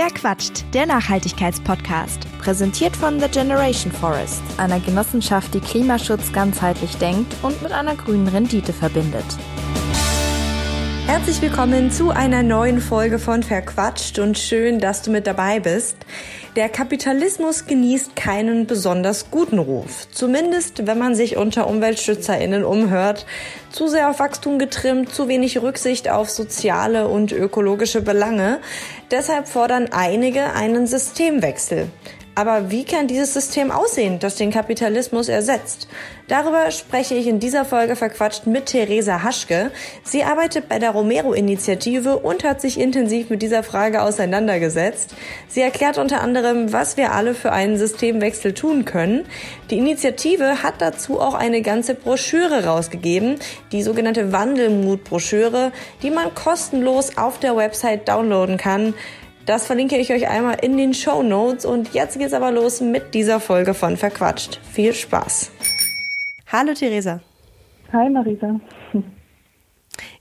Wer quatscht? Der Nachhaltigkeitspodcast. Präsentiert von The Generation Forest, einer Genossenschaft, die Klimaschutz ganzheitlich denkt und mit einer grünen Rendite verbindet. Herzlich willkommen zu einer neuen Folge von Verquatscht und schön, dass du mit dabei bist. Der Kapitalismus genießt keinen besonders guten Ruf. Zumindest, wenn man sich unter UmweltschützerInnen umhört. Zu sehr auf Wachstum getrimmt, zu wenig Rücksicht auf soziale und ökologische Belange. Deshalb fordern einige einen Systemwechsel. Aber wie kann dieses System aussehen, das den Kapitalismus ersetzt? Darüber spreche ich in dieser Folge verquatscht mit Theresa Haschke. Sie arbeitet bei der Romero-Initiative und hat sich intensiv mit dieser Frage auseinandergesetzt. Sie erklärt unter anderem, was wir alle für einen Systemwechsel tun können. Die Initiative hat dazu auch eine ganze Broschüre rausgegeben, die sogenannte Wandelmut-Broschüre, die man kostenlos auf der Website downloaden kann. Das verlinke ich euch einmal in den Show Notes und jetzt geht's aber los mit dieser Folge von Verquatscht. Viel Spaß. Hallo Theresa. Hi Marisa.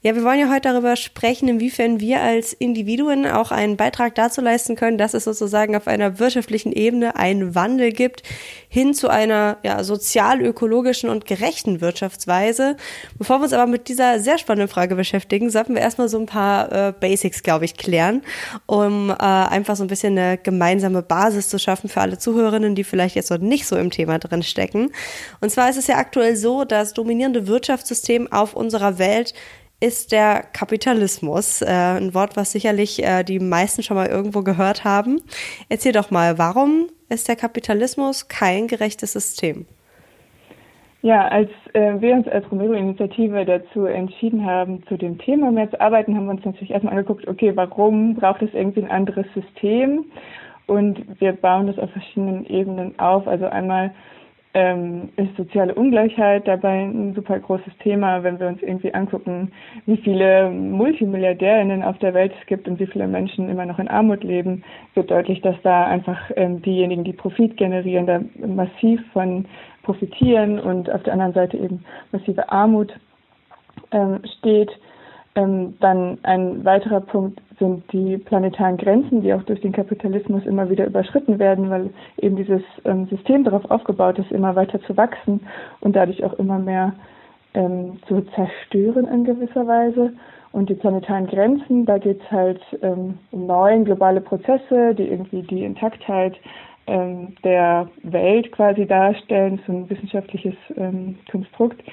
Ja, wir wollen ja heute darüber sprechen, inwiefern wir als Individuen auch einen Beitrag dazu leisten können, dass es sozusagen auf einer wirtschaftlichen Ebene einen Wandel gibt hin zu einer ja, sozial-ökologischen und gerechten Wirtschaftsweise. Bevor wir uns aber mit dieser sehr spannenden Frage beschäftigen, sollten wir erstmal so ein paar äh, Basics, glaube ich, klären, um äh, einfach so ein bisschen eine gemeinsame Basis zu schaffen für alle Zuhörerinnen, die vielleicht jetzt noch nicht so im Thema drin stecken. Und zwar ist es ja aktuell so, dass dominierende Wirtschaftssystem auf unserer Welt ist der Kapitalismus. Äh, ein Wort, was sicherlich äh, die meisten schon mal irgendwo gehört haben. Erzähl doch mal, warum ist der Kapitalismus kein gerechtes System? Ja, als äh, wir uns als Romero-Initiative dazu entschieden haben, zu dem Thema mehr zu arbeiten, haben wir uns natürlich erstmal angeguckt, okay, warum braucht es irgendwie ein anderes System? Und wir bauen das auf verschiedenen Ebenen auf. Also einmal ähm, ist soziale Ungleichheit dabei ein super großes Thema, wenn wir uns irgendwie angucken, wie viele Multimilliardärinnen auf der Welt es gibt und wie viele Menschen immer noch in Armut leben, wird deutlich, dass da einfach ähm, diejenigen, die Profit generieren, da massiv von profitieren und auf der anderen Seite eben massive Armut ähm, steht. Ähm, dann ein weiterer Punkt sind die planetaren Grenzen, die auch durch den Kapitalismus immer wieder überschritten werden, weil eben dieses ähm, System darauf aufgebaut ist, immer weiter zu wachsen und dadurch auch immer mehr ähm, zu zerstören in gewisser Weise. Und die planetaren Grenzen, da geht es halt ähm, um neue globale Prozesse, die irgendwie die Intaktheit ähm, der Welt quasi darstellen, so ein wissenschaftliches ähm, Konstrukt.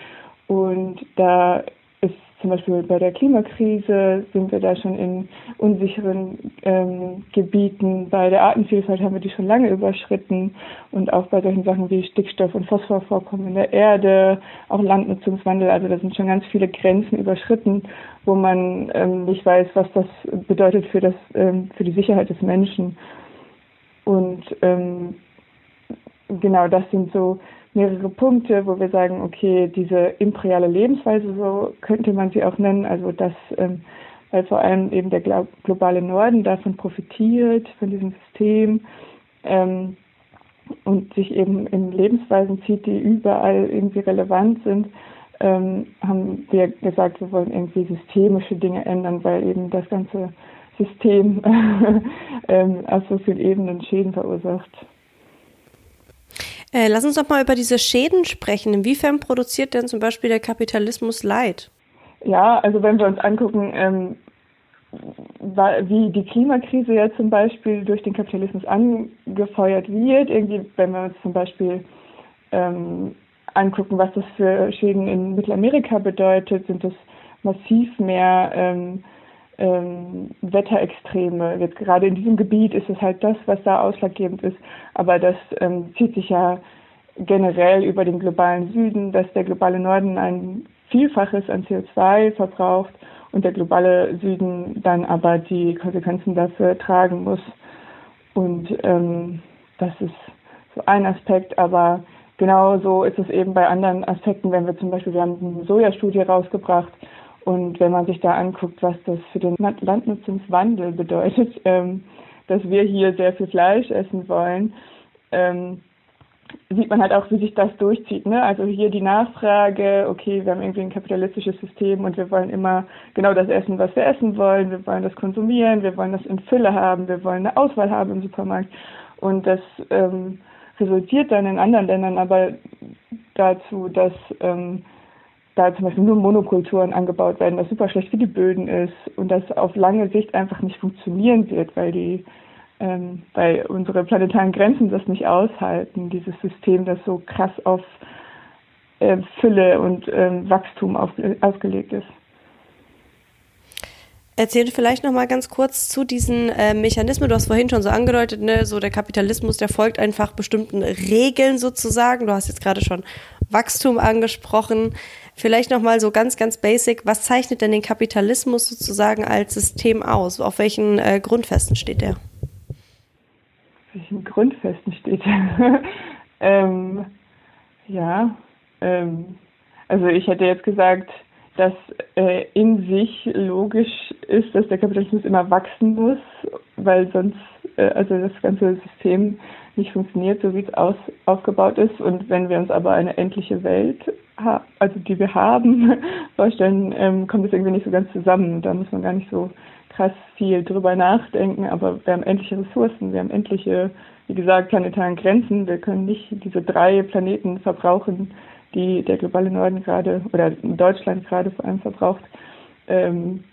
Und da zum Beispiel bei der Klimakrise sind wir da schon in unsicheren ähm, Gebieten. Bei der Artenvielfalt haben wir die schon lange überschritten und auch bei solchen Sachen wie Stickstoff- und Phosphorvorkommen in der Erde, auch Landnutzungswandel. Also da sind schon ganz viele Grenzen überschritten, wo man ähm, nicht weiß, was das bedeutet für das ähm, für die Sicherheit des Menschen. Und ähm, genau das sind so mehrere Punkte, wo wir sagen, okay, diese imperiale Lebensweise, so könnte man sie auch nennen, also dass, ähm, weil vor allem eben der globale Norden davon profitiert, von diesem System, ähm, und sich eben in Lebensweisen zieht, die überall irgendwie relevant sind, ähm, haben wir gesagt, wir wollen irgendwie systemische Dinge ändern, weil eben das ganze System ähm, auf so vielen Ebenen Schäden verursacht. Äh, lass uns doch mal über diese Schäden sprechen. Inwiefern produziert denn zum Beispiel der Kapitalismus Leid? Ja, also wenn wir uns angucken, ähm, wie die Klimakrise ja zum Beispiel durch den Kapitalismus angefeuert wird, irgendwie, wenn wir uns zum Beispiel ähm, angucken, was das für Schäden in Mittelamerika bedeutet, sind das massiv mehr ähm, ähm, Wetterextreme. Jetzt gerade in diesem Gebiet ist es halt das, was da ausschlaggebend ist, aber das ähm, zieht sich ja generell über den globalen Süden, dass der globale Norden ein Vielfaches an CO2 verbraucht und der globale Süden dann aber die Konsequenzen dafür tragen muss. Und ähm, das ist so ein Aspekt, aber genauso ist es eben bei anderen Aspekten, wenn wir zum Beispiel, wir haben eine Sojastudie rausgebracht, und wenn man sich da anguckt, was das für den Landnutzungswandel bedeutet, ähm, dass wir hier sehr viel Fleisch essen wollen, ähm, sieht man halt auch, wie sich das durchzieht. Ne? Also hier die Nachfrage, okay, wir haben irgendwie ein kapitalistisches System und wir wollen immer genau das essen, was wir essen wollen. Wir wollen das konsumieren, wir wollen das in Fülle haben, wir wollen eine Auswahl haben im Supermarkt. Und das ähm, resultiert dann in anderen Ländern aber dazu, dass ähm, da zum Beispiel nur Monokulturen angebaut werden, was super schlecht für die Böden ist und das auf lange Sicht einfach nicht funktionieren wird, weil die ähm, weil unsere planetaren Grenzen das nicht aushalten, dieses System, das so krass auf äh, Fülle und äh, Wachstum auf, ausgelegt ist. Erzähl vielleicht noch mal ganz kurz zu diesen äh, Mechanismen. Du hast vorhin schon so angedeutet, ne, so der Kapitalismus, der folgt einfach bestimmten Regeln sozusagen. Du hast jetzt gerade schon Wachstum angesprochen. Vielleicht noch mal so ganz, ganz basic. Was zeichnet denn den Kapitalismus sozusagen als System aus? Auf welchen äh, Grundfesten steht der? welchen Grundfesten steht. ähm, ja, ähm, also ich hätte jetzt gesagt, dass äh, in sich logisch ist, dass der Kapitalismus immer wachsen muss, weil sonst äh, also das ganze System nicht funktioniert, so wie es aus, aufgebaut ist. Und wenn wir uns aber eine endliche Welt, also die wir haben, vorstellen, ähm, kommt es irgendwie nicht so ganz zusammen. Da muss man gar nicht so krass viel drüber nachdenken, aber wir haben endliche Ressourcen, wir haben endliche, wie gesagt, planetaren Grenzen. Wir können nicht diese drei Planeten verbrauchen, die der globale Norden gerade oder Deutschland gerade vor allem verbraucht. Ähm,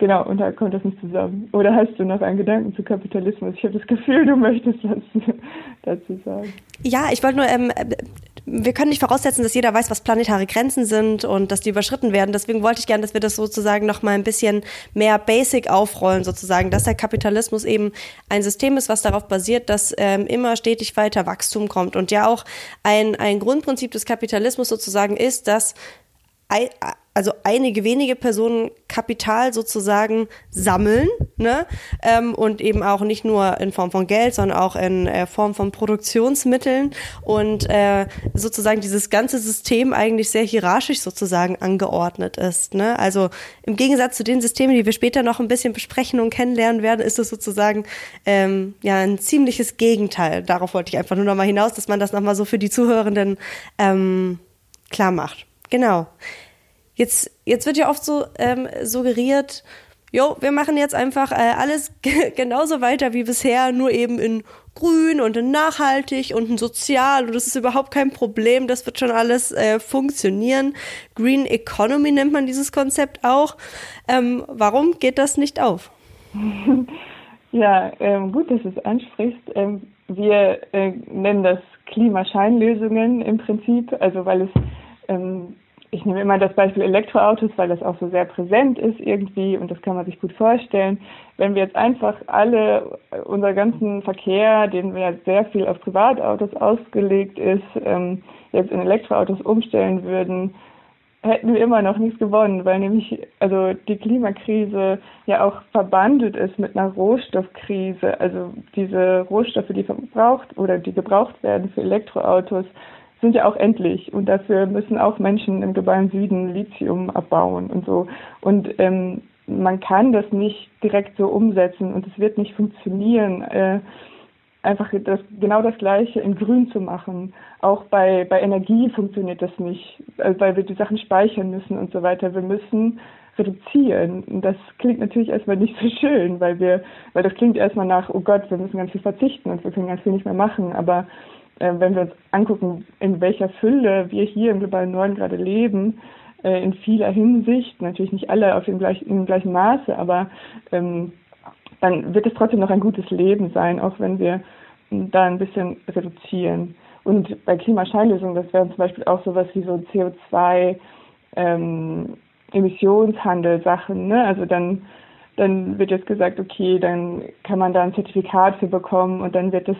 genau, und da kommt das nicht zusammen. Oder hast du noch einen Gedanken zu Kapitalismus? Ich habe das Gefühl, du möchtest was dazu sagen. Ja, ich wollte nur ähm, wir können nicht voraussetzen, dass jeder weiß, was planetare Grenzen sind und dass die überschritten werden. Deswegen wollte ich gerne, dass wir das sozusagen noch mal ein bisschen mehr basic aufrollen, sozusagen, dass der Kapitalismus eben ein System ist, was darauf basiert, dass ähm, immer stetig weiter Wachstum kommt. Und ja auch ein, ein Grundprinzip des Kapitalismus sozusagen ist, dass also einige wenige Personen Kapital sozusagen sammeln ne? Ähm, und eben auch nicht nur in Form von Geld, sondern auch in äh, Form von Produktionsmitteln und äh, sozusagen dieses ganze System eigentlich sehr hierarchisch sozusagen angeordnet ist. Ne? Also im Gegensatz zu den Systemen, die wir später noch ein bisschen besprechen und kennenlernen werden, ist es sozusagen ähm, ja ein ziemliches Gegenteil. Darauf wollte ich einfach nur noch mal hinaus, dass man das noch mal so für die Zuhörenden ähm, klar macht. Genau. Jetzt, jetzt wird ja oft so ähm, suggeriert, jo, wir machen jetzt einfach äh, alles genauso weiter wie bisher, nur eben in grün und in nachhaltig und in sozial und das ist überhaupt kein Problem, das wird schon alles äh, funktionieren. Green Economy nennt man dieses Konzept auch. Ähm, warum geht das nicht auf? Ja, ähm, gut, dass du es ansprichst. Ähm, wir äh, nennen das Klimascheinlösungen im Prinzip, also weil es ähm, ich nehme immer das Beispiel Elektroautos, weil das auch so sehr präsent ist irgendwie und das kann man sich gut vorstellen. Wenn wir jetzt einfach alle, äh, unser ganzen Verkehr, den wir sehr viel auf Privatautos ausgelegt ist, ähm, jetzt in Elektroautos umstellen würden, hätten wir immer noch nichts gewonnen, weil nämlich also die Klimakrise ja auch verbandelt ist mit einer Rohstoffkrise. Also diese Rohstoffe, die verbraucht oder die gebraucht werden für Elektroautos, sind ja auch endlich und dafür müssen auch Menschen im globalen Süden Lithium abbauen und so. Und ähm, man kann das nicht direkt so umsetzen und es wird nicht funktionieren, äh, einfach das, genau das Gleiche in Grün zu machen. Auch bei, bei Energie funktioniert das nicht, äh, weil wir die Sachen speichern müssen und so weiter. Wir müssen reduzieren. Und das klingt natürlich erstmal nicht so schön, weil wir, weil das klingt erstmal nach, oh Gott, wir müssen ganz viel verzichten und wir können ganz viel nicht mehr machen. Aber wenn wir uns angucken, in welcher Fülle wir hier im globalen Norden gerade leben, äh, in vieler Hinsicht, natürlich nicht alle auf dem gleichen, im gleichen Maße, aber ähm, dann wird es trotzdem noch ein gutes Leben sein, auch wenn wir da ein bisschen reduzieren. Und bei Klimascheinlösungen, das wären zum Beispiel auch sowas wie so CO2 ähm, Emissionshandel-Sachen, ne? Also dann dann wird jetzt gesagt, okay, dann kann man da ein Zertifikat für bekommen und dann wird es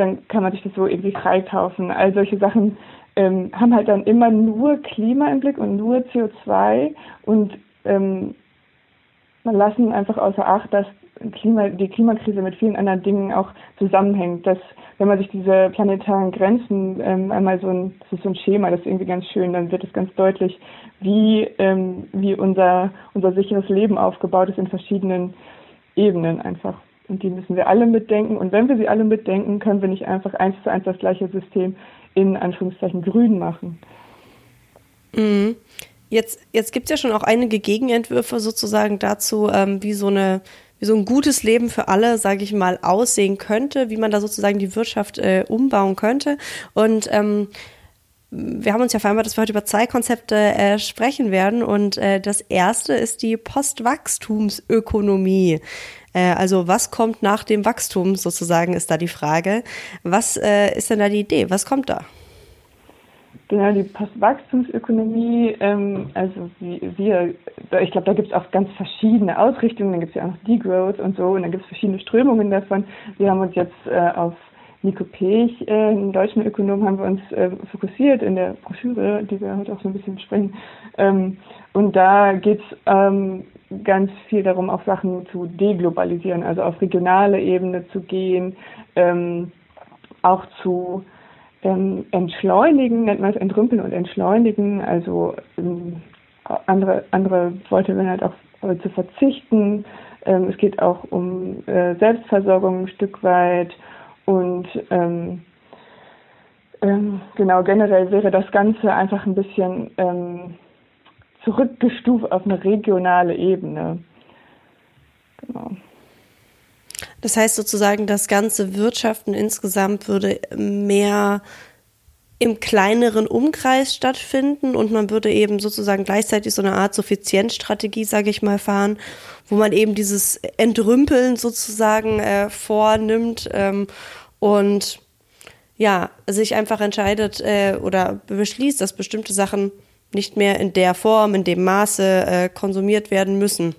dann kann man sich das so irgendwie freikaufen. All solche Sachen ähm, haben halt dann immer nur Klima im Blick und nur CO2 und ähm, man lassen einfach außer Acht, dass Klima, die Klimakrise mit vielen anderen Dingen auch zusammenhängt. Dass, wenn man sich diese planetaren Grenzen ähm, einmal so ein, das ist so ein Schema, das ist irgendwie ganz schön, dann wird es ganz deutlich, wie, ähm, wie unser, unser sicheres Leben aufgebaut ist in verschiedenen Ebenen einfach. Und die müssen wir alle mitdenken. Und wenn wir sie alle mitdenken, können wir nicht einfach eins zu eins das gleiche System in Anführungszeichen grün machen. Mhm. Jetzt, jetzt gibt es ja schon auch einige Gegenentwürfe sozusagen dazu, ähm, wie so eine wie so ein gutes Leben für alle, sage ich mal, aussehen könnte, wie man da sozusagen die Wirtschaft äh, umbauen könnte. Und ähm, wir haben uns ja vereinbart, dass wir heute über zwei Konzepte äh, sprechen werden. Und äh, das erste ist die Postwachstumsökonomie. Äh, also was kommt nach dem Wachstum sozusagen, ist da die Frage. Was äh, ist denn da die Idee? Was kommt da? Genau, die Postwachstumsökonomie, ähm, also wir, ich glaube, da gibt es auch ganz verschiedene Ausrichtungen, dann gibt es ja auch noch Degrowth und so, und dann gibt es verschiedene Strömungen davon. Wir haben uns jetzt äh, auf Nico Pech, äh, einen deutschen Ökonom, haben wir uns äh, fokussiert in der Broschüre, die wir heute auch so ein bisschen besprechen. Ähm, und da geht es ähm, ganz viel darum, auch Sachen zu deglobalisieren, also auf regionale Ebene zu gehen, ähm, auch zu ähm, entschleunigen, nennt man es entrümpeln und entschleunigen, also ähm, andere, andere Worte werden halt auch äh, zu verzichten. Ähm, es geht auch um äh, Selbstversorgung ein Stück weit und ähm, ähm, genau generell wäre das Ganze einfach ein bisschen zurückgestuft auf eine regionale Ebene. Genau. Das heißt sozusagen, das ganze Wirtschaften insgesamt würde mehr im kleineren Umkreis stattfinden und man würde eben sozusagen gleichzeitig so eine Art Suffizienzstrategie, sage ich mal, fahren, wo man eben dieses Entrümpeln sozusagen äh, vornimmt ähm, und ja, sich einfach entscheidet äh, oder beschließt, dass bestimmte Sachen nicht mehr in der Form, in dem Maße äh, konsumiert werden müssen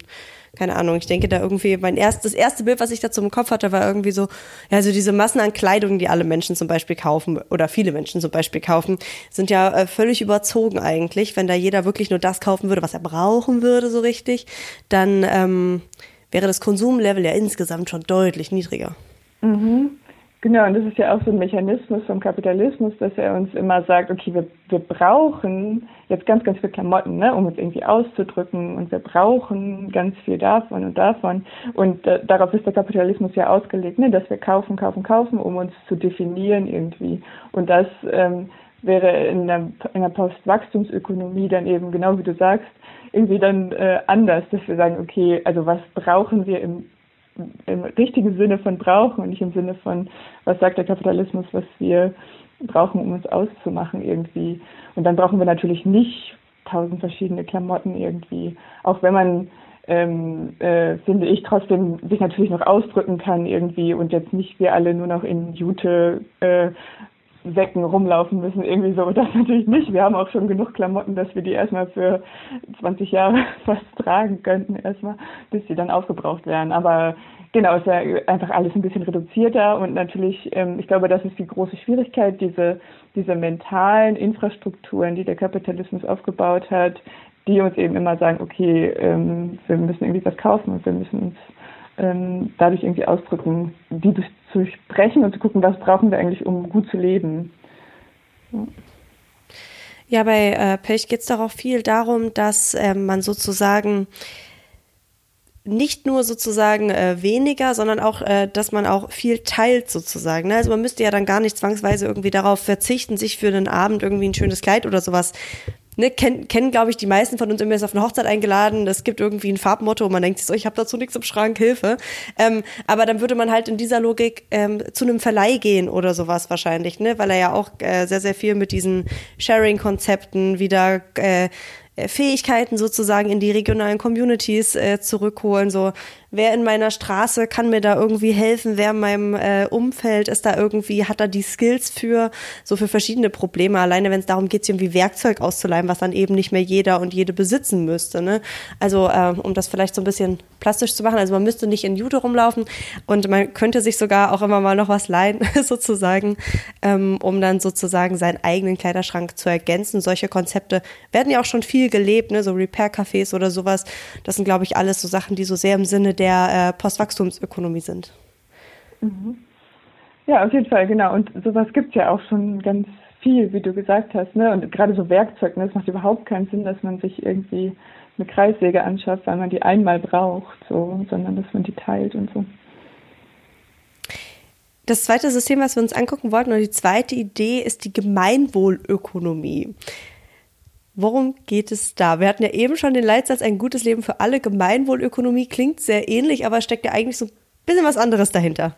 keine Ahnung, ich denke da irgendwie, mein erst, das erste Bild, was ich dazu im Kopf hatte, war irgendwie so, ja, so diese Massen an Kleidung, die alle Menschen zum Beispiel kaufen oder viele Menschen zum Beispiel kaufen, sind ja äh, völlig überzogen eigentlich. Wenn da jeder wirklich nur das kaufen würde, was er brauchen würde, so richtig, dann ähm, wäre das Konsumlevel ja insgesamt schon deutlich niedriger. Mhm. Genau, und das ist ja auch so ein Mechanismus vom Kapitalismus, dass er uns immer sagt, okay, wir, wir brauchen jetzt ganz, ganz viel Klamotten, ne, um uns irgendwie auszudrücken und wir brauchen ganz viel davon und davon. Und äh, darauf ist der Kapitalismus ja ausgelegt, ne, dass wir kaufen, kaufen, kaufen, um uns zu definieren irgendwie. Und das ähm, wäre in der, in der Postwachstumsökonomie dann eben, genau wie du sagst, irgendwie dann äh, anders, dass wir sagen, okay, also was brauchen wir im im richtigen Sinne von brauchen und nicht im Sinne von, was sagt der Kapitalismus, was wir brauchen, um uns auszumachen irgendwie. Und dann brauchen wir natürlich nicht tausend verschiedene Klamotten irgendwie, auch wenn man ähm, äh, finde ich trotzdem sich natürlich noch ausdrücken kann irgendwie und jetzt nicht wir alle nur noch in Jute äh, Säcken rumlaufen müssen, irgendwie so. Das natürlich nicht. Wir haben auch schon genug Klamotten, dass wir die erstmal für 20 Jahre fast tragen könnten, erstmal, bis sie dann aufgebraucht werden. Aber genau, es ist ja einfach alles ein bisschen reduzierter und natürlich, ähm, ich glaube, das ist die große Schwierigkeit, diese, diese mentalen Infrastrukturen, die der Kapitalismus aufgebaut hat, die uns eben immer sagen, okay, ähm, wir müssen irgendwie was kaufen und wir müssen uns ähm, dadurch irgendwie ausdrücken, die zu durchbrechen und zu gucken, was brauchen wir eigentlich, um gut zu leben. Ja. Ja, bei äh, Pech geht es doch auch viel darum, dass äh, man sozusagen nicht nur sozusagen äh, weniger, sondern auch, äh, dass man auch viel teilt sozusagen. Ne? Also man müsste ja dann gar nicht zwangsweise irgendwie darauf verzichten, sich für einen Abend irgendwie ein schönes Kleid oder sowas ne, kennen, kennen glaube ich, die meisten von uns immer ist auf eine Hochzeit eingeladen. Es gibt irgendwie ein Farbmotto und man denkt sich so, ich habe dazu nichts im Schrank, Hilfe. Ähm, aber dann würde man halt in dieser Logik ähm, zu einem Verleih gehen oder sowas wahrscheinlich, ne? Weil er ja auch äh, sehr, sehr viel mit diesen Sharing-Konzepten wieder äh, Fähigkeiten sozusagen in die regionalen Communities äh, zurückholen. So, wer in meiner Straße kann mir da irgendwie helfen, wer in meinem äh, Umfeld ist da irgendwie, hat da die Skills für, so für verschiedene Probleme. Alleine wenn es darum geht, irgendwie Werkzeug auszuleihen, was dann eben nicht mehr jeder und jede besitzen müsste. Ne? Also äh, um das vielleicht so ein bisschen plastisch zu machen, also man müsste nicht in Jude rumlaufen und man könnte sich sogar auch immer mal noch was leihen, sozusagen, ähm, um dann sozusagen seinen eigenen Kleiderschrank zu ergänzen. Solche Konzepte werden ja auch schon viel gelebt, ne? so Repair-Cafés oder sowas. Das sind, glaube ich, alles so Sachen, die so sehr im Sinne der äh, Postwachstumsökonomie sind. Mhm. Ja, auf jeden Fall, genau. Und sowas gibt es ja auch schon ganz viel, wie du gesagt hast. Ne? Und gerade so Werkzeug, ne? es macht überhaupt keinen Sinn, dass man sich irgendwie eine Kreissäge anschafft, weil man die einmal braucht, so, sondern dass man die teilt und so. Das zweite System, was wir uns angucken wollten, oder die zweite Idee, ist die Gemeinwohlökonomie. Worum geht es da? Wir hatten ja eben schon den Leitsatz, ein gutes Leben für alle. Gemeinwohlökonomie klingt sehr ähnlich, aber steckt ja eigentlich so ein bisschen was anderes dahinter.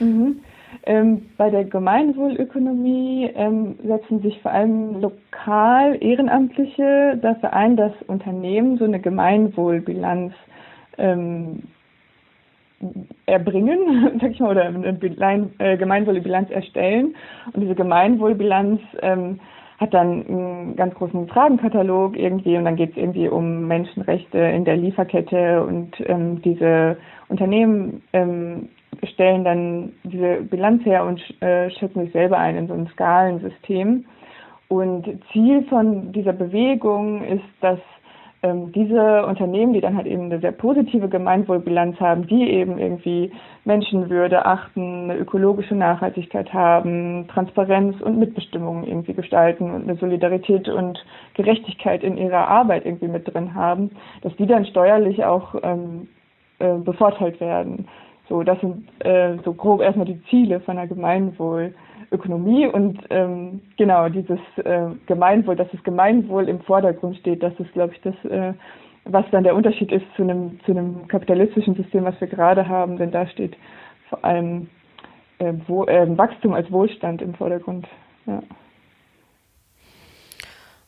Mhm. Ähm, bei der Gemeinwohlökonomie ähm, setzen sich vor allem lokal Ehrenamtliche dafür ein, dass Unternehmen so eine Gemeinwohlbilanz ähm, erbringen, sag ich mal, oder eine Bilanz, äh, Gemeinwohlbilanz erstellen. Und diese Gemeinwohlbilanz ähm, hat dann einen ganz großen Fragenkatalog irgendwie und dann geht es irgendwie um Menschenrechte in der Lieferkette und ähm, diese Unternehmen ähm, stellen dann diese Bilanz her und äh, schätzen sich selber ein in so ein Skalensystem. Und Ziel von dieser Bewegung ist, dass ähm, diese Unternehmen, die dann halt eben eine sehr positive Gemeinwohlbilanz haben, die eben irgendwie Menschenwürde achten, eine ökologische Nachhaltigkeit haben, Transparenz und Mitbestimmung irgendwie gestalten und eine Solidarität und Gerechtigkeit in ihrer Arbeit irgendwie mit drin haben, dass die dann steuerlich auch ähm, äh, bevorteilt werden. So, das sind äh, so grob erstmal die Ziele von der Gemeinwohlökonomie und ähm, genau dieses äh, Gemeinwohl, dass das Gemeinwohl im Vordergrund steht, das ist, glaube ich, das, äh, was dann der Unterschied ist zu einem zu einem kapitalistischen System, was wir gerade haben, denn da steht vor allem äh, wo, äh, Wachstum als Wohlstand im Vordergrund. Ja.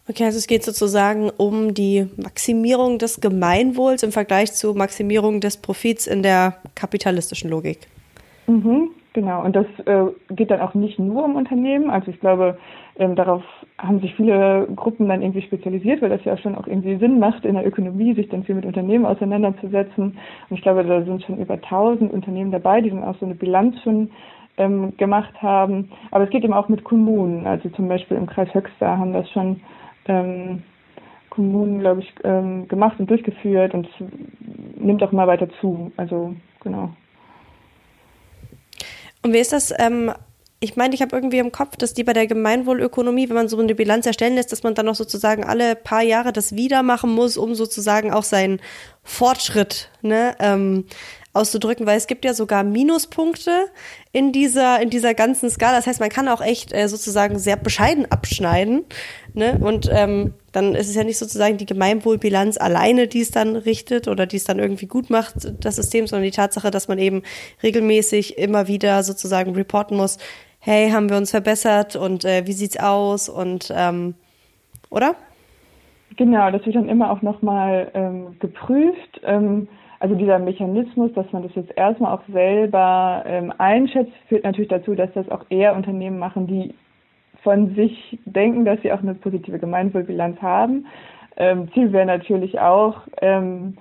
Okay, also es geht sozusagen um die Maximierung des Gemeinwohls im Vergleich zu Maximierung des Profits in der kapitalistischen Logik. Mhm, genau, und das äh, geht dann auch nicht nur um Unternehmen. Also ich glaube, ähm, darauf haben sich viele Gruppen dann irgendwie spezialisiert, weil das ja schon auch irgendwie Sinn macht in der Ökonomie, sich dann viel mit Unternehmen auseinanderzusetzen. Und ich glaube, da sind schon über 1000 Unternehmen dabei, die dann auch so eine Bilanz schon ähm, gemacht haben. Aber es geht eben auch mit Kommunen. Also zum Beispiel im Kreis Höxter haben das schon ähm, Kommunen, glaube ich, ähm, gemacht und durchgeführt und es nimmt auch mal weiter zu. Also genau. Und wie ist das? Ähm, ich meine, ich habe irgendwie im Kopf, dass die bei der Gemeinwohlökonomie, wenn man so eine Bilanz erstellen lässt, dass man dann noch sozusagen alle paar Jahre das wieder machen muss, um sozusagen auch seinen Fortschritt ne, ähm, auszudrücken, weil es gibt ja sogar Minuspunkte in dieser, in dieser ganzen Skala. Das heißt, man kann auch echt äh, sozusagen sehr bescheiden abschneiden. Ne? Und ähm, dann ist es ja nicht sozusagen die Gemeinwohlbilanz alleine, die es dann richtet oder die es dann irgendwie gut macht, das System, sondern die Tatsache, dass man eben regelmäßig immer wieder sozusagen reporten muss, hey, haben wir uns verbessert und äh, wie sieht's aus und ähm, oder? Genau, das wird dann immer auch nochmal ähm, geprüft. Ähm, also dieser Mechanismus, dass man das jetzt erstmal auch selber ähm, einschätzt, führt natürlich dazu, dass das auch eher Unternehmen machen, die von sich denken, dass sie auch eine positive Gemeinwohlbilanz haben. Ähm, Ziel wäre natürlich auch, ähm,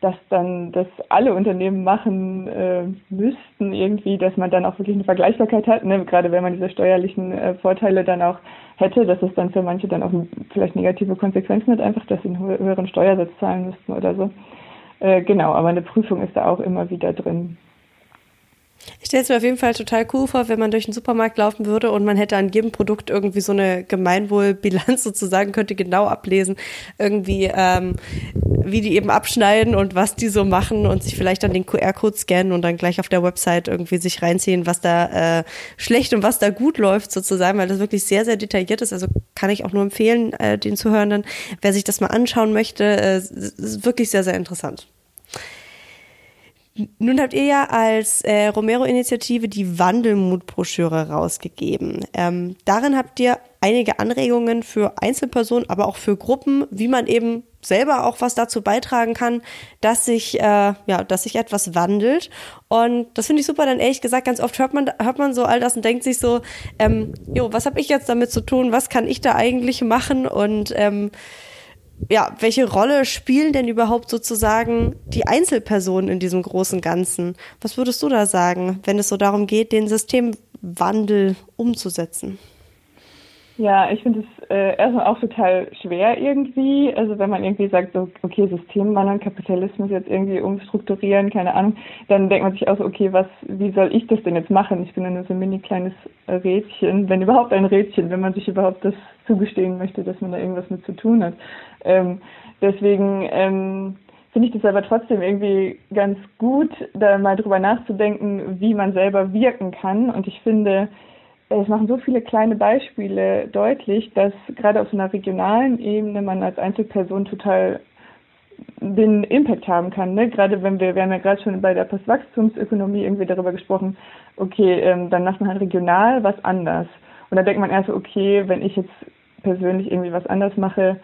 dass dann das alle Unternehmen machen äh, müssten irgendwie, dass man dann auch wirklich eine Vergleichbarkeit hat, ne? gerade wenn man diese steuerlichen äh, Vorteile dann auch hätte, dass es dann für manche dann auch vielleicht negative Konsequenzen hat, einfach, dass sie einen höheren Steuersatz zahlen müssten oder so. Äh, genau, aber eine Prüfung ist da auch immer wieder drin. Ich stelle es mir auf jeden Fall total cool vor, wenn man durch den Supermarkt laufen würde und man hätte an jedem Produkt irgendwie so eine Gemeinwohlbilanz sozusagen, könnte genau ablesen, irgendwie, ähm, wie die eben abschneiden und was die so machen und sich vielleicht dann den QR-Code scannen und dann gleich auf der Website irgendwie sich reinziehen, was da äh, schlecht und was da gut läuft sozusagen, weil das wirklich sehr, sehr detailliert ist. Also kann ich auch nur empfehlen, äh, den Zuhörenden, wer sich das mal anschauen möchte, äh, ist wirklich sehr, sehr interessant. Nun habt ihr ja als äh, Romero-Initiative die Wandelmut-Broschüre rausgegeben. Ähm, darin habt ihr einige Anregungen für Einzelpersonen, aber auch für Gruppen, wie man eben selber auch was dazu beitragen kann, dass sich, äh, ja, dass sich etwas wandelt. Und das finde ich super, denn ehrlich gesagt, ganz oft hört man, hört man so all das und denkt sich so, ähm, jo, was habe ich jetzt damit zu tun? Was kann ich da eigentlich machen? Und ähm, ja, welche Rolle spielen denn überhaupt sozusagen die Einzelpersonen in diesem großen Ganzen? Was würdest du da sagen, wenn es so darum geht, den Systemwandel umzusetzen? Ja, ich finde es äh, erstmal auch total schwer irgendwie. Also wenn man irgendwie sagt, so, okay, Systemwandel, Kapitalismus jetzt irgendwie umstrukturieren, keine Ahnung, dann denkt man sich auch so, okay, was, wie soll ich das denn jetzt machen? Ich bin ja nur so ein mini kleines Rädchen, wenn überhaupt ein Rädchen, wenn man sich überhaupt das zugestehen möchte, dass man da irgendwas mit zu tun hat. Ähm, deswegen ähm, finde ich das aber trotzdem irgendwie ganz gut, da mal drüber nachzudenken, wie man selber wirken kann. Und ich finde, es machen so viele kleine Beispiele deutlich, dass gerade auf einer regionalen Ebene man als Einzelperson total den Impact haben kann. Ne? Gerade wenn wir, wir haben ja gerade schon bei der Postwachstumsökonomie irgendwie darüber gesprochen, okay, ähm, dann macht man halt regional was anders. Und da denkt man erst, okay, wenn ich jetzt persönlich irgendwie was anders mache,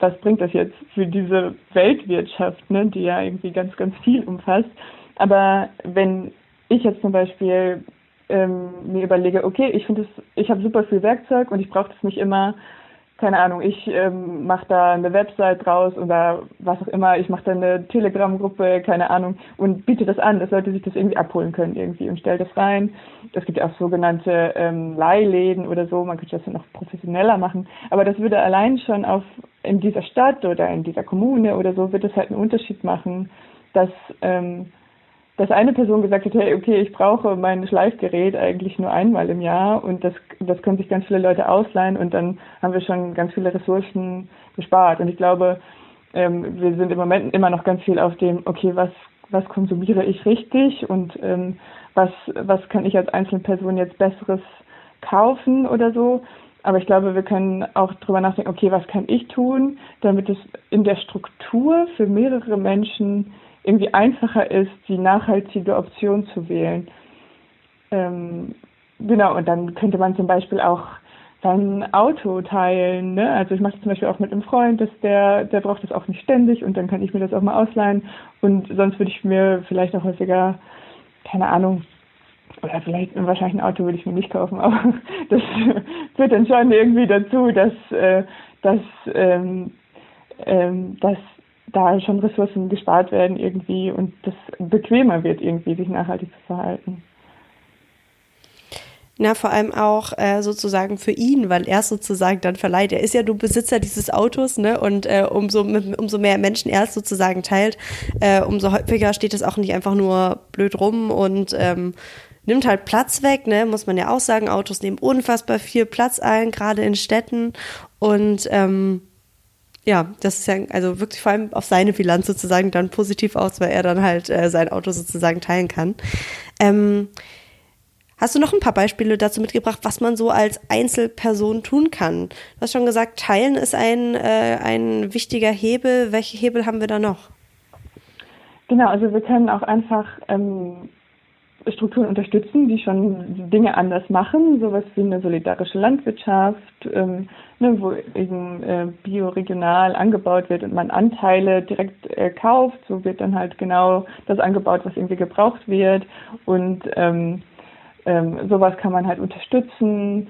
was bringt das jetzt für diese Weltwirtschaft, ne, die ja irgendwie ganz, ganz viel umfasst. Aber wenn ich jetzt zum Beispiel ähm, mir überlege, okay, ich finde es, ich habe super viel Werkzeug und ich brauche das nicht immer. Keine Ahnung, ich ähm, mache da eine Website draus oder was auch immer, ich mache da eine Telegram-Gruppe, keine Ahnung, und biete das an, dass Leute sich das irgendwie abholen können irgendwie und stelle das rein. Es gibt ja auch sogenannte ähm, Leihläden oder so, man könnte das ja noch professioneller machen, aber das würde allein schon auf in dieser Stadt oder in dieser Kommune oder so, wird es halt einen Unterschied machen, dass ähm, dass eine Person gesagt hat, hey, okay, ich brauche mein Schleifgerät eigentlich nur einmal im Jahr und das, das können sich ganz viele Leute ausleihen und dann haben wir schon ganz viele Ressourcen gespart. Und ich glaube, ähm, wir sind im Moment immer noch ganz viel auf dem, okay, was, was konsumiere ich richtig und ähm, was, was kann ich als einzelne Person jetzt Besseres kaufen oder so. Aber ich glaube, wir können auch drüber nachdenken, okay, was kann ich tun, damit es in der Struktur für mehrere Menschen irgendwie einfacher ist, die nachhaltige Option zu wählen. Ähm, genau, und dann könnte man zum Beispiel auch sein Auto teilen. Ne? Also ich mache das zum Beispiel auch mit einem Freund, dass der, der braucht das auch nicht ständig und dann kann ich mir das auch mal ausleihen. Und sonst würde ich mir vielleicht auch häufiger, keine Ahnung, oder vielleicht wahrscheinlich ein Auto würde ich mir nicht kaufen, aber das führt dann schon irgendwie dazu, dass, äh, dass, ähm, ähm, dass da schon Ressourcen gespart werden irgendwie und das bequemer wird irgendwie, sich nachhaltig zu verhalten. Na, vor allem auch äh, sozusagen für ihn, weil er sozusagen dann verleiht. Er ist ja nur Besitzer dieses Autos, ne? Und äh, umso, umso mehr Menschen er es sozusagen teilt, äh, umso häufiger steht es auch nicht einfach nur blöd rum und ähm, nimmt halt Platz weg, ne? Muss man ja auch sagen. Autos nehmen unfassbar viel Platz ein, gerade in Städten. Und ähm, ja, das ist ja also wirklich vor allem auf seine Bilanz sozusagen dann positiv aus, weil er dann halt äh, sein Auto sozusagen teilen kann. Ähm, hast du noch ein paar Beispiele dazu mitgebracht, was man so als Einzelperson tun kann? Du hast schon gesagt, teilen ist ein, äh, ein wichtiger Hebel. Welche Hebel haben wir da noch? Genau, also wir können auch einfach ähm, Strukturen unterstützen, die schon Dinge anders machen, sowas wie eine solidarische Landwirtschaft, ähm, ne, wo eben äh, bioregional angebaut wird und man Anteile direkt äh, kauft, so wird dann halt genau das angebaut, was irgendwie gebraucht wird. Und ähm, ähm, sowas kann man halt unterstützen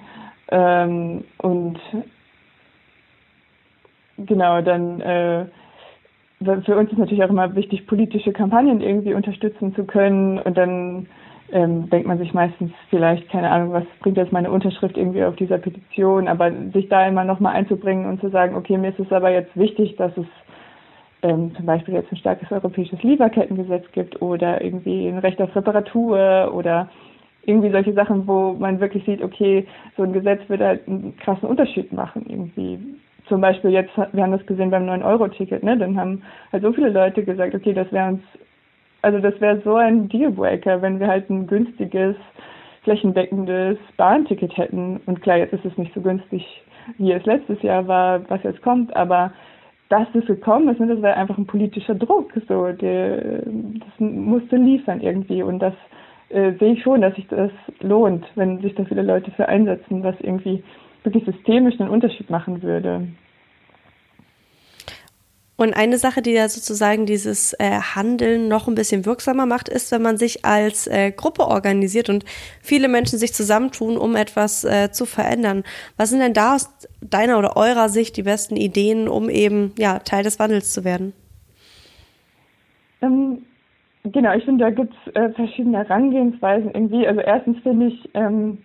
ähm, und genau dann äh, für uns ist natürlich auch immer wichtig, politische Kampagnen irgendwie unterstützen zu können und dann ähm, denkt man sich meistens vielleicht, keine Ahnung, was bringt jetzt meine Unterschrift irgendwie auf dieser Petition, aber sich da immer nochmal einzubringen und zu sagen, okay, mir ist es aber jetzt wichtig, dass es ähm, zum Beispiel jetzt ein starkes europäisches Lieferkettengesetz gibt oder irgendwie ein Recht auf Reparatur oder irgendwie solche Sachen, wo man wirklich sieht, okay, so ein Gesetz wird halt einen krassen Unterschied machen irgendwie. Zum Beispiel jetzt, wir haben das gesehen beim 9-Euro-Ticket, ne? Dann haben halt so viele Leute gesagt, okay, das wäre uns also das wäre so ein Dealbreaker, wenn wir halt ein günstiges, flächendeckendes Bahnticket hätten. Und klar, jetzt ist es nicht so günstig, wie es letztes Jahr war, was jetzt kommt, aber dass das gekommen ist, ne, das war einfach ein politischer Druck. So, der, das musste liefern irgendwie. Und das äh, sehe ich schon, dass sich das lohnt, wenn sich da viele Leute für einsetzen, was irgendwie wirklich systemisch einen Unterschied machen würde. Und eine Sache, die da sozusagen dieses äh, Handeln noch ein bisschen wirksamer macht, ist, wenn man sich als äh, Gruppe organisiert und viele Menschen sich zusammentun, um etwas äh, zu verändern. Was sind denn da aus deiner oder eurer Sicht die besten Ideen, um eben ja Teil des Wandels zu werden? Ähm, genau, ich finde, da gibt es äh, verschiedene Herangehensweisen irgendwie. Also erstens finde ich, ähm,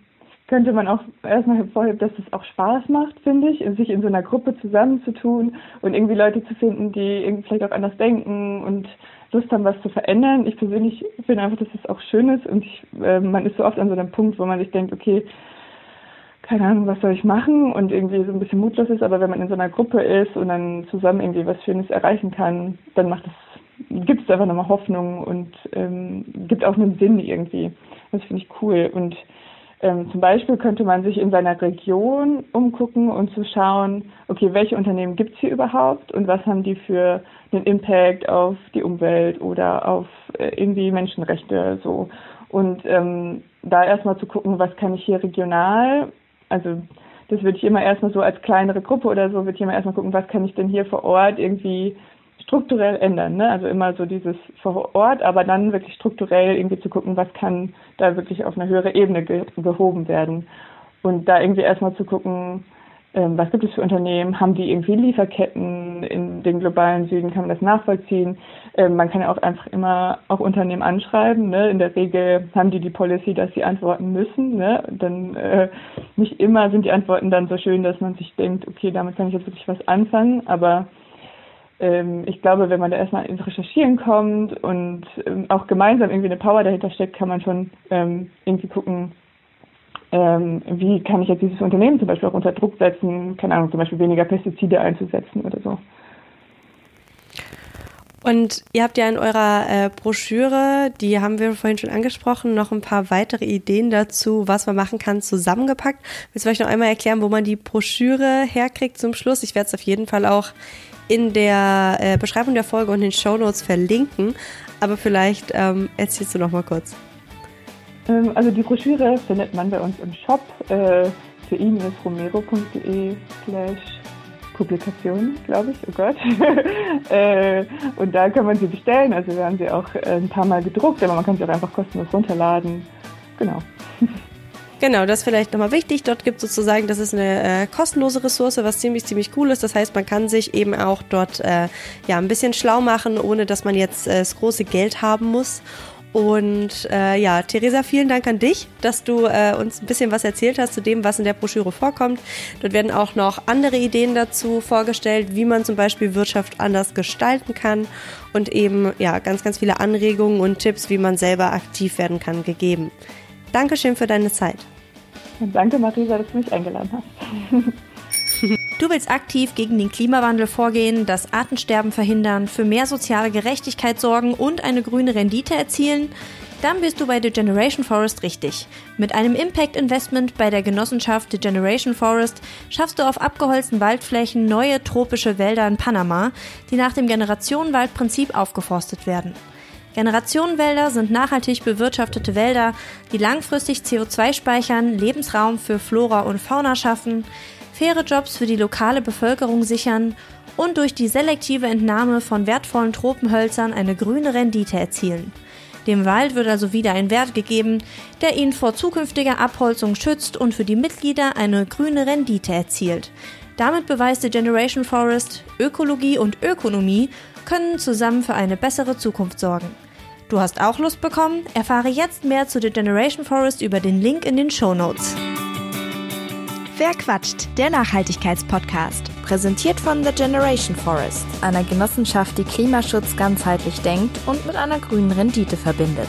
könnte man auch erstmal hervorheben, dass es auch Spaß macht, finde ich, sich in so einer Gruppe zusammenzutun und irgendwie Leute zu finden, die vielleicht auch anders denken und Lust haben, was zu verändern. Ich persönlich finde einfach, dass es auch schön ist und ich, äh, man ist so oft an so einem Punkt, wo man sich denkt, okay, keine Ahnung, was soll ich machen und irgendwie so ein bisschen mutlos ist, aber wenn man in so einer Gruppe ist und dann zusammen irgendwie was Schönes erreichen kann, dann macht es gibt es einfach nochmal Hoffnung und ähm, gibt auch einen Sinn irgendwie. Das finde ich cool. Und ähm, zum Beispiel könnte man sich in seiner Region umgucken und zu schauen, okay, welche Unternehmen gibt es hier überhaupt und was haben die für einen Impact auf die Umwelt oder auf äh, irgendwie Menschenrechte so. Und ähm, da erstmal zu gucken, was kann ich hier regional, also das würde ich immer erstmal so als kleinere Gruppe oder so, würde ich immer erstmal gucken, was kann ich denn hier vor Ort irgendwie strukturell ändern. Ne? Also immer so dieses vor Ort, aber dann wirklich strukturell irgendwie zu gucken, was kann da wirklich auf eine höhere Ebene ge gehoben werden. Und da irgendwie erstmal zu gucken, ähm, was gibt es für Unternehmen, haben die irgendwie Lieferketten in den globalen Süden, kann man das nachvollziehen. Ähm, man kann ja auch einfach immer auch Unternehmen anschreiben. Ne? In der Regel haben die die Policy, dass sie antworten müssen. Ne? Dann äh, nicht immer sind die Antworten dann so schön, dass man sich denkt, okay, damit kann ich jetzt wirklich was anfangen, aber ich glaube, wenn man da erstmal ins Recherchieren kommt und ähm, auch gemeinsam irgendwie eine Power dahinter steckt, kann man schon ähm, irgendwie gucken, ähm, wie kann ich jetzt dieses Unternehmen zum Beispiel auch unter Druck setzen, keine Ahnung, zum Beispiel weniger Pestizide einzusetzen oder so. Und ihr habt ja in eurer äh, Broschüre, die haben wir vorhin schon angesprochen, noch ein paar weitere Ideen dazu, was man machen kann, zusammengepackt. Willst du vielleicht noch einmal erklären, wo man die Broschüre herkriegt zum Schluss? Ich werde es auf jeden Fall auch in der äh, Beschreibung der Folge und in den Show Notes verlinken. Aber vielleicht ähm, erzählst du noch mal kurz. Ähm, also die Broschüre findet man bei uns im Shop äh, für romero.de slash Publikation, glaube ich, oh Gott. äh, und da kann man sie bestellen. Also wir haben sie auch äh, ein paar Mal gedruckt, aber man kann sie auch einfach kostenlos runterladen. Genau. Genau, das ist vielleicht nochmal wichtig. Dort gibt es sozusagen, das ist eine äh, kostenlose Ressource, was ziemlich, ziemlich cool ist. Das heißt, man kann sich eben auch dort äh, ja ein bisschen schlau machen, ohne dass man jetzt äh, das große Geld haben muss. Und äh, ja, Theresa, vielen Dank an dich, dass du äh, uns ein bisschen was erzählt hast zu dem, was in der Broschüre vorkommt. Dort werden auch noch andere Ideen dazu vorgestellt, wie man zum Beispiel Wirtschaft anders gestalten kann und eben ja ganz, ganz viele Anregungen und Tipps, wie man selber aktiv werden kann, gegeben. Dankeschön für deine Zeit. Danke, Marisa, dass du mich eingeladen hast. Du willst aktiv gegen den Klimawandel vorgehen, das Artensterben verhindern, für mehr soziale Gerechtigkeit sorgen und eine grüne Rendite erzielen? Dann bist du bei The Generation Forest richtig. Mit einem Impact Investment bei der Genossenschaft The Generation Forest schaffst du auf abgeholzten Waldflächen neue tropische Wälder in Panama, die nach dem Generationenwaldprinzip aufgeforstet werden. Generationenwälder sind nachhaltig bewirtschaftete Wälder, die langfristig CO2 speichern, Lebensraum für Flora und Fauna schaffen, faire Jobs für die lokale Bevölkerung sichern und durch die selektive Entnahme von wertvollen Tropenhölzern eine grüne Rendite erzielen. Dem Wald wird also wieder ein Wert gegeben, der ihn vor zukünftiger Abholzung schützt und für die Mitglieder eine grüne Rendite erzielt. Damit beweist die Generation Forest, Ökologie und Ökonomie können zusammen für eine bessere Zukunft sorgen. Du hast auch Lust bekommen? Erfahre jetzt mehr zu The Generation Forest über den Link in den Show Notes. Wer quatscht? Der Nachhaltigkeitspodcast. Präsentiert von The Generation Forest, einer Genossenschaft, die Klimaschutz ganzheitlich denkt und mit einer grünen Rendite verbindet.